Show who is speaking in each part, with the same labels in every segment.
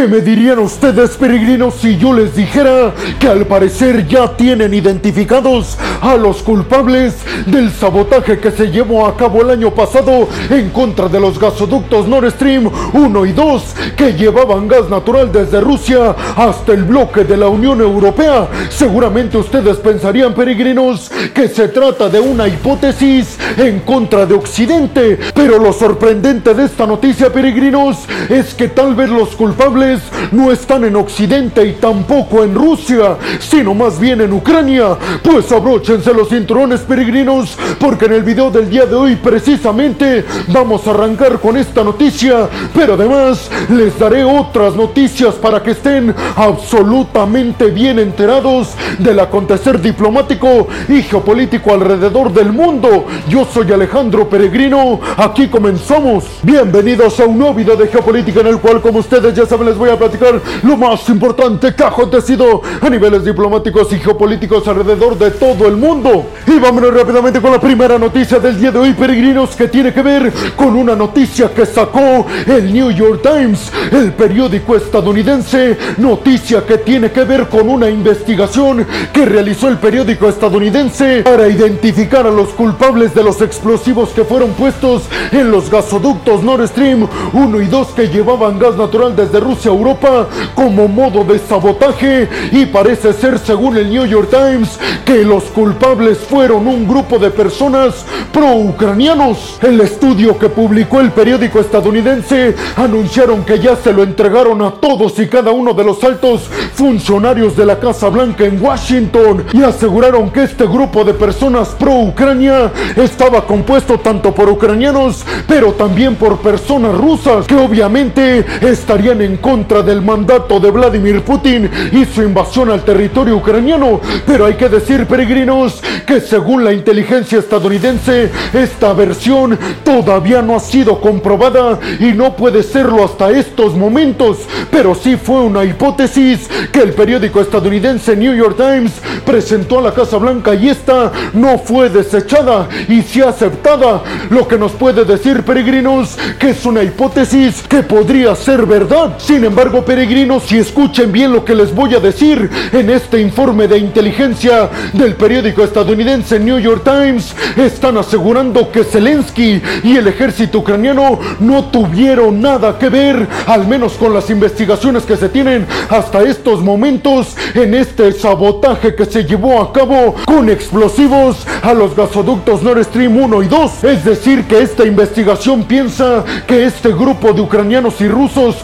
Speaker 1: ¿Qué me dirían ustedes, peregrinos, si yo les dijera que al parecer ya tienen identificados a los culpables del sabotaje que se llevó a cabo el año pasado en contra de los gasoductos Nord Stream 1 y 2 que llevaban gas natural desde Rusia hasta el bloque de la Unión Europea? Seguramente ustedes pensarían, peregrinos, que se trata de una hipótesis en contra de Occidente, pero lo sorprendente de esta noticia, peregrinos, es que tal vez los culpables no están en Occidente y tampoco en Rusia, sino más bien en Ucrania. Pues abróchense los cinturones, peregrinos, porque en el video del día de hoy precisamente vamos a arrancar con esta noticia, pero además les daré otras noticias para que estén absolutamente bien enterados del acontecer diplomático y geopolítico alrededor del mundo. Yo soy Alejandro Peregrino, aquí comenzamos. Bienvenidos a un nuevo video de geopolítica en el cual, como ustedes ya saben, les voy a platicar lo más importante que ha acontecido a niveles diplomáticos y geopolíticos alrededor de todo el mundo. Y vámonos rápidamente con la primera noticia del día de hoy, peregrinos, que tiene que ver con una noticia que sacó el New York Times, el periódico estadounidense, noticia que tiene que ver con una investigación que realizó el periódico estadounidense para identificar a los culpables de los explosivos que fueron puestos en los gasoductos Nord Stream 1 y 2 que llevaban gas natural desde Rusia a Europa como modo de sabotaje y parece ser según el New York Times que los culpables fueron un grupo de personas pro-ucranianos. El estudio que publicó el periódico estadounidense anunciaron que ya se lo entregaron a todos y cada uno de los altos funcionarios de la Casa Blanca en Washington y aseguraron que este grupo de personas pro-Ucrania estaba compuesto tanto por ucranianos pero también por personas rusas que obviamente estarían en contra del mandato de Vladimir Putin y su invasión al territorio ucraniano. Pero hay que decir, peregrinos, que según la inteligencia estadounidense, esta versión todavía no ha sido comprobada y no puede serlo hasta estos momentos. Pero sí fue una hipótesis que el periódico estadounidense New York Times presentó a la Casa Blanca y esta no fue desechada y sí aceptada. Lo que nos puede decir, peregrinos, que es una hipótesis que podría ser verdad. Sin embargo, peregrinos, si escuchen bien lo que les voy a decir en este informe de inteligencia del periódico estadounidense New York Times, están asegurando que Zelensky y el ejército ucraniano no tuvieron nada que ver, al menos con las investigaciones que se tienen hasta estos momentos en este sabotaje que se llevó a cabo con explosivos a los gasoductos Nord Stream 1 y 2. Es decir, que esta investigación piensa que este grupo de ucranianos y rusos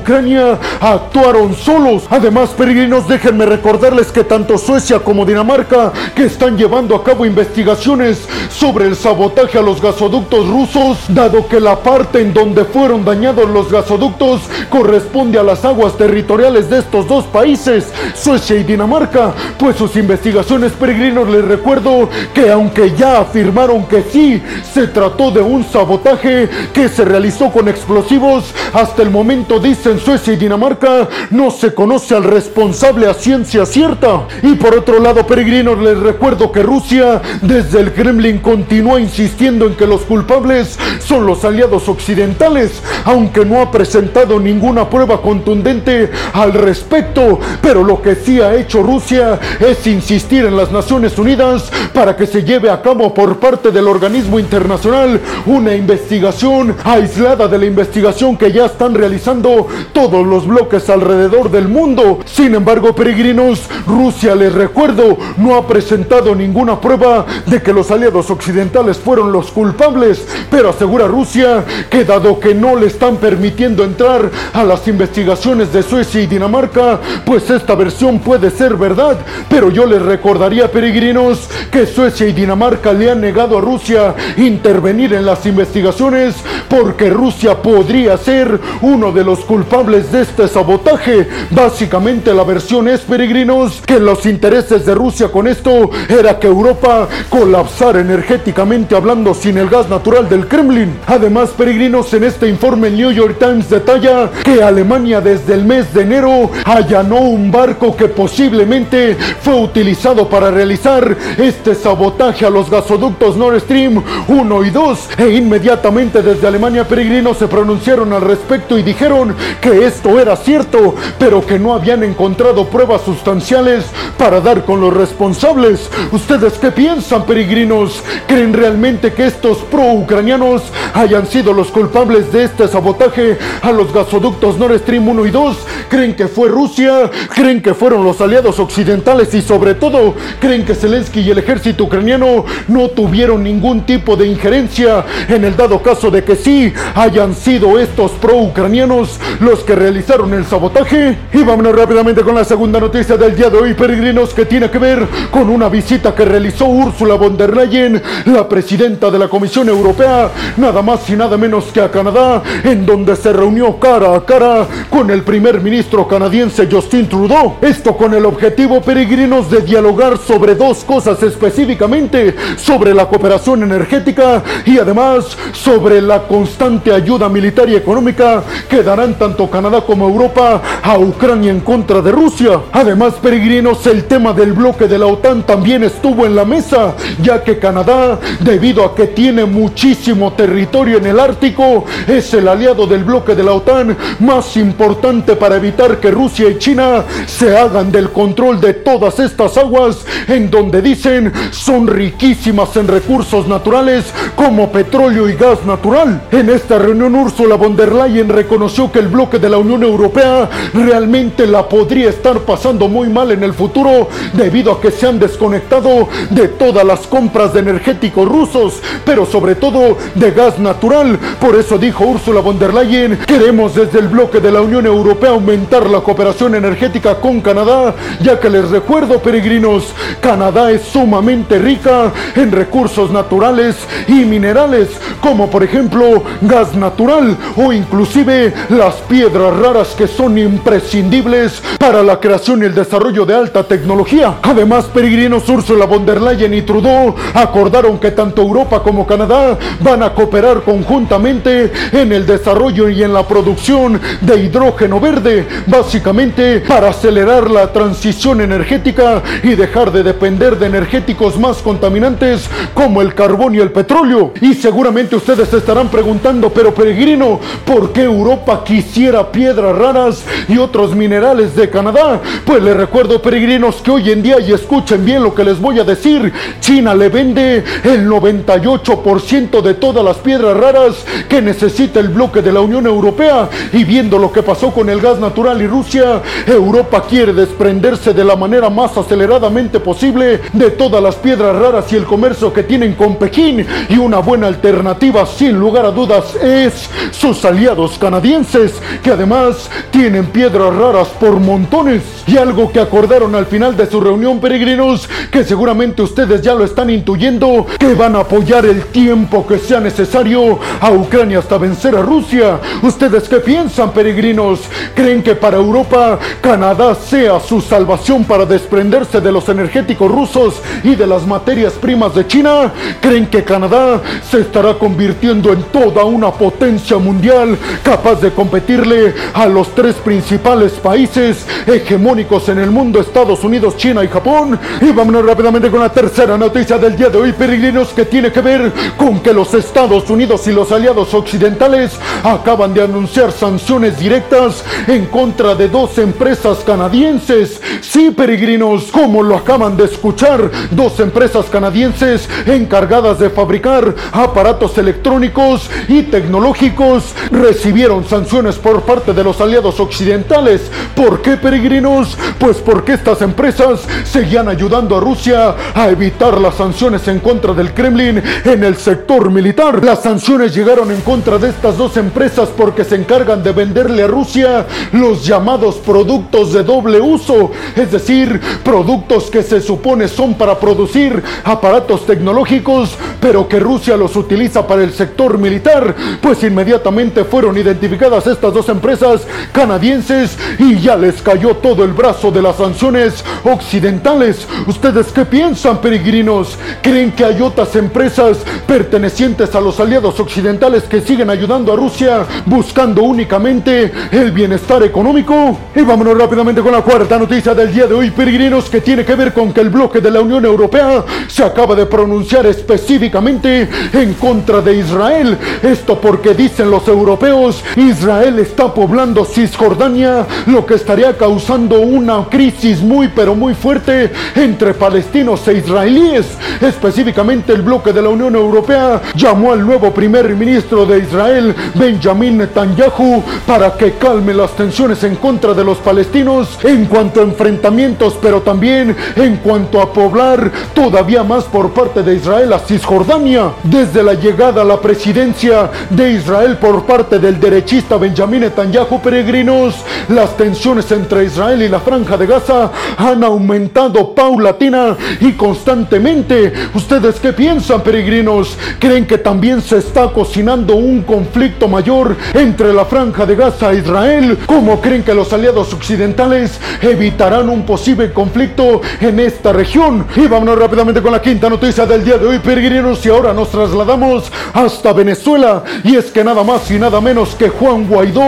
Speaker 1: pro-Ucrania actuaron solos. Además, peregrinos, déjenme recordarles que tanto Suecia como Dinamarca, que están llevando a cabo investigaciones sobre el sabotaje a los gasoductos rusos, dado que la parte en donde fueron dañados los gasoductos corresponde a las aguas territoriales de estos dos países, Suecia y Dinamarca, pues sus investigaciones peregrinos les recuerdo que aunque ya afirmaron que sí se trató de un sabotaje que se realizó con explosivos, hasta el momento dicen Suecia y Dinamarca no se conoce al responsable a ciencia cierta. Y por otro lado, peregrinos, les recuerdo que Rusia desde el Kremlin continúa insistiendo en que los culpables son los aliados occidentales, aunque no ha presentado ninguna prueba contundente al respecto. Pero lo que sí ha hecho Rusia es insistir en las Naciones Unidas para que se lleve a cabo por parte del organismo internacional una investigación aislada de la investigación que ya están realizando todos los bloques alrededor del mundo. Sin embargo, peregrinos, Rusia, les recuerdo, no ha presentado ninguna prueba de que los aliados occidentales fueron los culpables, pero asegura Rusia que dado que no le están permitiendo entrar a las investigaciones de Suecia y Dinamarca, pues esta versión puede ser verdad, pero yo les recordaría, peregrinos, que Suecia y Dinamarca le han negado a Rusia intervenir en las investigaciones porque Rusia podría ser uno de los culpables de este sabotaje. Básicamente la versión es, peregrinos, que los intereses de Rusia con esto era que Europa colapsara energéticamente hablando sin el gas natural del Kremlin. Además, peregrinos, en este informe el New York Times detalla que Alemania desde el mes de enero allanó un barco que posiblemente fue utilizado para realizar este sabotaje a los gasoductos Nord Stream 1 y 2 e inmediatamente desde Alemania peregrinos se pronunciaron al respecto y dijeron que esto era cierto, pero que no habían encontrado pruebas sustanciales para dar con los responsables. ¿Ustedes qué piensan, peregrinos? ¿Creen realmente que estos pro-ucranianos hayan sido los culpables de este sabotaje a los gasoductos Nord Stream 1 y 2? ¿Creen que fue Rusia? ¿Creen que fueron los aliados occidentales? Y sobre todo, ¿creen que Zelensky y el ejército ucraniano no tuvieron ningún tipo de injerencia en el dado caso de que sí hayan sido estos pro-ucranianos los que realizaron el sabotaje? Y vámonos rápidamente con la segunda noticia del día de hoy, peregrinos, que tiene que ver con una visita que realizó Ursula von der Leyen, la presidenta de la Comisión Europea, nada más y nada menos que a Canadá, en donde se reunió cara a cara con el primer ministro canadiense Justin Trudeau. Esto con el objetivo, peregrinos, de dialogar sobre dos cosas específicamente, sobre la cooperación energética y además sobre la constante ayuda militar y económica que darán tanto Canadá como Europa a Ucrania en contra de Rusia. Además, peregrinos, el tema del bloque de la OTAN también estuvo en la mesa, ya que Canadá, debido a que tiene muchísimo territorio en el Ártico, es el aliado del bloque de la OTAN más importante para evitar que Rusia y China se hagan del control de todas estas aguas en donde dicen son riquísimas en recursos naturales como petróleo y gas natural. En esta reunión Ursula von der Leyen reconoció que el bloque de la Unión Europea realmente la podría estar pasando muy mal en el futuro debido a que se han desconectado de todas las compras de energéticos rusos, pero sobre todo de gas natural. Por eso dijo Ursula von der Leyen, queremos desde el bloque de la Unión Europea aumentar la cooperación energética con Canadá, ya que les recuerdo, peregrinos, Canadá es sumamente rica en recursos naturales y minerales, como por ejemplo gas natural o inclusive las piedras raras que son imprescindibles para la creación y el desarrollo de alta tecnología. Además, peregrinos Ursula von der Leyen y Trudeau acordaron que tanto Europa como Canadá van a cooperar conjuntamente en el desarrollo y en la producción de hidrógeno verde, básicamente para acelerar la transición energética y dejar de depender de energéticos más contaminantes como el carbón y el petróleo. Y seguramente ustedes estarán preguntando, pero peregrino, ¿por qué Europa quisiera piedras raras y otros minerales de Canadá? Pues les recuerdo, peregrinos, que hoy en día, y escuchen bien lo que les voy a decir, China le vende el 98% de todas las piedras raras que necesita el bloque de la Unión Europea. Y viendo lo que pasó con el gas natural y Rusia, Europa quiere desprenderse de la manera más aceleradamente posible de todas las piedras raras y el comercio que tienen con Pekín. Y una buena alternativa, sin lugar a dudas, es sus aliados canadienses, que además tienen piedras raras por montones. Y algo que acordaron al final de su reunión, peregrinos, que seguramente ustedes ya lo están intuyendo, que van a apoyar el tiempo que sea necesario a Ucrania hasta vencer a Rusia. ¿Ustedes qué piensan, peregrinos? ¿Creen que para Europa Canadá sea su salvación para desprenderse de los energéticos rusos y de las materias primas de China? ¿Creen que Canadá se estará convirtiendo en toda una potencia mundial capaz de competirle a los tres principales países hegemónicos en el mundo, Estados Unidos, China y Japón? Y vámonos rápidamente con la tercera noticia del día de hoy, peregrinos, que tiene que ver con que los Estados Unidos y los aliados occidentales acaban de anunciar sanciones directas en contra de dos empresas canadienses. Sí, peregrinos, como lo acaban de escuchar, dos empresas canadienses encargadas de fabricar aparatos electrónicos y tecnológicos recibieron sanciones por parte de los aliados occidentales. ¿Por qué, peregrinos? Pues porque estas empresas seguían ayudando a Rusia a evitar las sanciones en contra del Kremlin en el sector militar. Las sanciones llegaron en contra de estas dos empresas porque se encargan de venderle a Rusia los llamados productos de doble uso, es decir, productos que se supone son para producir aparatos tecnológicos, pero que Rusia los utiliza para el sector militar, pues inmediatamente fueron identificadas estas dos empresas canadienses y ya les cayó todo el brazo de las sanciones occidentales. ¿Ustedes qué piensan, peregrinos? ¿Creen que hay otras empresas pertenecientes a los aliados occidentales que siguen ayudando a Rusia buscando únicamente el bienestar económico. Y vámonos rápidamente con la cuarta noticia del día de hoy, peregrinos, que tiene que ver con que el bloque de la Unión Europea se acaba de pronunciar específicamente en contra de Israel. Esto porque dicen los europeos, Israel está poblando Cisjordania, lo que estaría causando una crisis muy pero muy fuerte entre palestinos e israelíes. Específicamente el bloque de la Unión Europea llamó al nuevo primer ministro de Israel, Benjamin Netanyahu, para que calme las tensiones en contra de los palestinos en cuanto a enfrentamientos, pero también en cuanto a poblar todavía más por parte de Israel a Cisjordania. Desde la llegada a la presidencia de Israel por parte del derechista Benjamin Netanyahu, peregrinos, las tensiones entre Israel y la franja de Gaza han aumentado paulatina y constantemente. ¿Ustedes qué piensan, peregrinos? ¿Creen que también se está cocinando un conflicto mayor entre la franja de Gaza e Israel? ¿Cómo creen que los aliados occidentales evitarán un posible conflicto en esta región? Y vámonos rápidamente con la quinta noticia del día de hoy, peregrinos, y ahora nos trasladamos hasta Venezuela. Y es que nada más y nada menos que Juan Guaidó,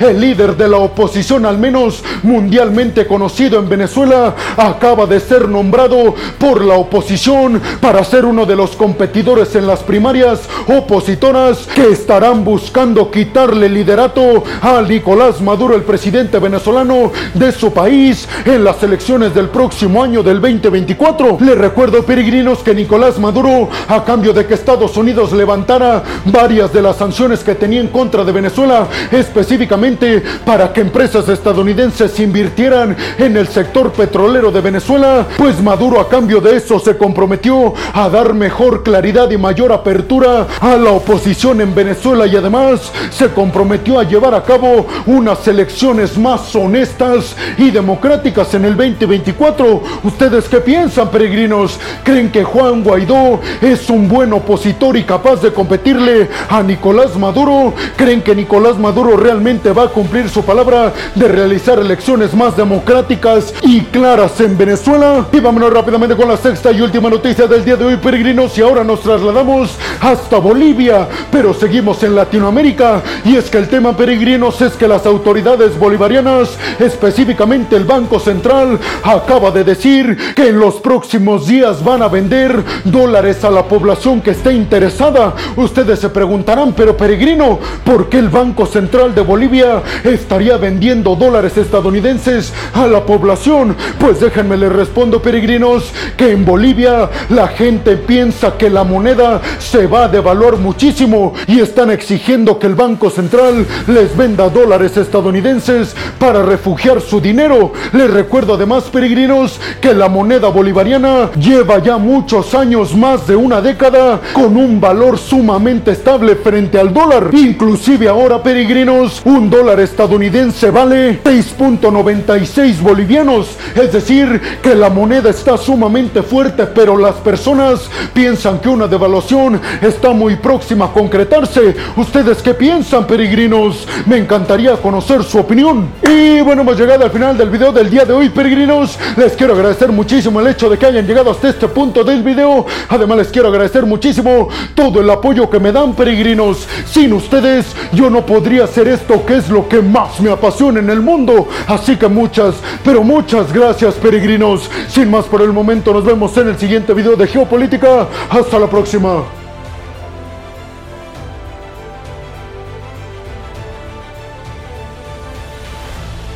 Speaker 1: el líder de la oposición al menos mundialmente conocido en Venezuela, acaba de ser nombrado por la oposición para ser uno de los competidores en las primarias opositoras que estarán buscando quitarle liderato a Nicolás Maduro, el presidente venezolano de su país, en las elecciones del próximo año del 2024. Le recuerdo, peregrinos, que Nicolás Maduro, a cambio de que Estados Unidos levantara varias de las sanciones que tenía en contra de Venezuela, específicamente para que empresas estadounidenses invirtieran en el sector petrolero de Venezuela, pues Maduro a cambio de eso se comprometió a dar mejor claridad y mayor apertura a la oposición en Venezuela y además se comprometió a llevar a cabo unas elecciones más honestas y democráticas en el 2024. ¿Ustedes qué piensan, peregrinos? ¿Creen que Juan Guaidó es un buen opositor y capaz de competirle a Nicolás Maduro? ¿Creen que Nicolás Maduro realmente va a cumplir su palabra de realizar elecciones más democráticas y claras en Venezuela? Y vámonos rápidamente con la sexta y última noticia del día de hoy, peregrinos, y ahora nos trasladamos hasta Bolivia, pero seguimos en Latinoamérica, y es que el tema, peregrinos, es que las autoridades bolivarianas, específicamente el Banco Central, acaba de decir que en los próximos días van a vender dólares a la población que esté interesada. Ustedes se preguntarán, pero peregrino, ¿por qué el Banco Central de Bolivia estaría vendiendo dólares estadounidenses a la población? Pues déjenme les respondo, peregrinos, que en Bolivia la gente piensa que la moneda se va a devaluar muchísimo y están exigiendo que el Banco Central les venda dólares estadounidenses para refugiar su dinero. Les recuerdo además, peregrinos, que la moneda bolivariana lleva ya muchos años, más de una década, con un valor sumamente estable frente al dólar. Inclusive ahora, peregrinos, un dólar estadounidense vale 6.96 bolivianos. Es decir, que la moneda está sumamente fuerte, pero las personas piensan que una devaluación está muy próxima a concretarse. ¿Ustedes qué piensan, peregrinos? Me encantaría conocer su opinión. Y bueno, hemos llegado al final del video del día de hoy, peregrinos. Les quiero agradecer muchísimo el hecho de que hayan llegado hasta este punto del video. Además, les quiero agradecer muchísimo todo el apoyo que me dan, peregrinos. Sin ustedes, yo no podría hacer esto que es lo que más me apasiona en el mundo. Así que muchas, pero muchas gracias, peregrinos. Sin más por el momento, nos vemos en el siguiente video de Geopolítica. Hasta la próxima.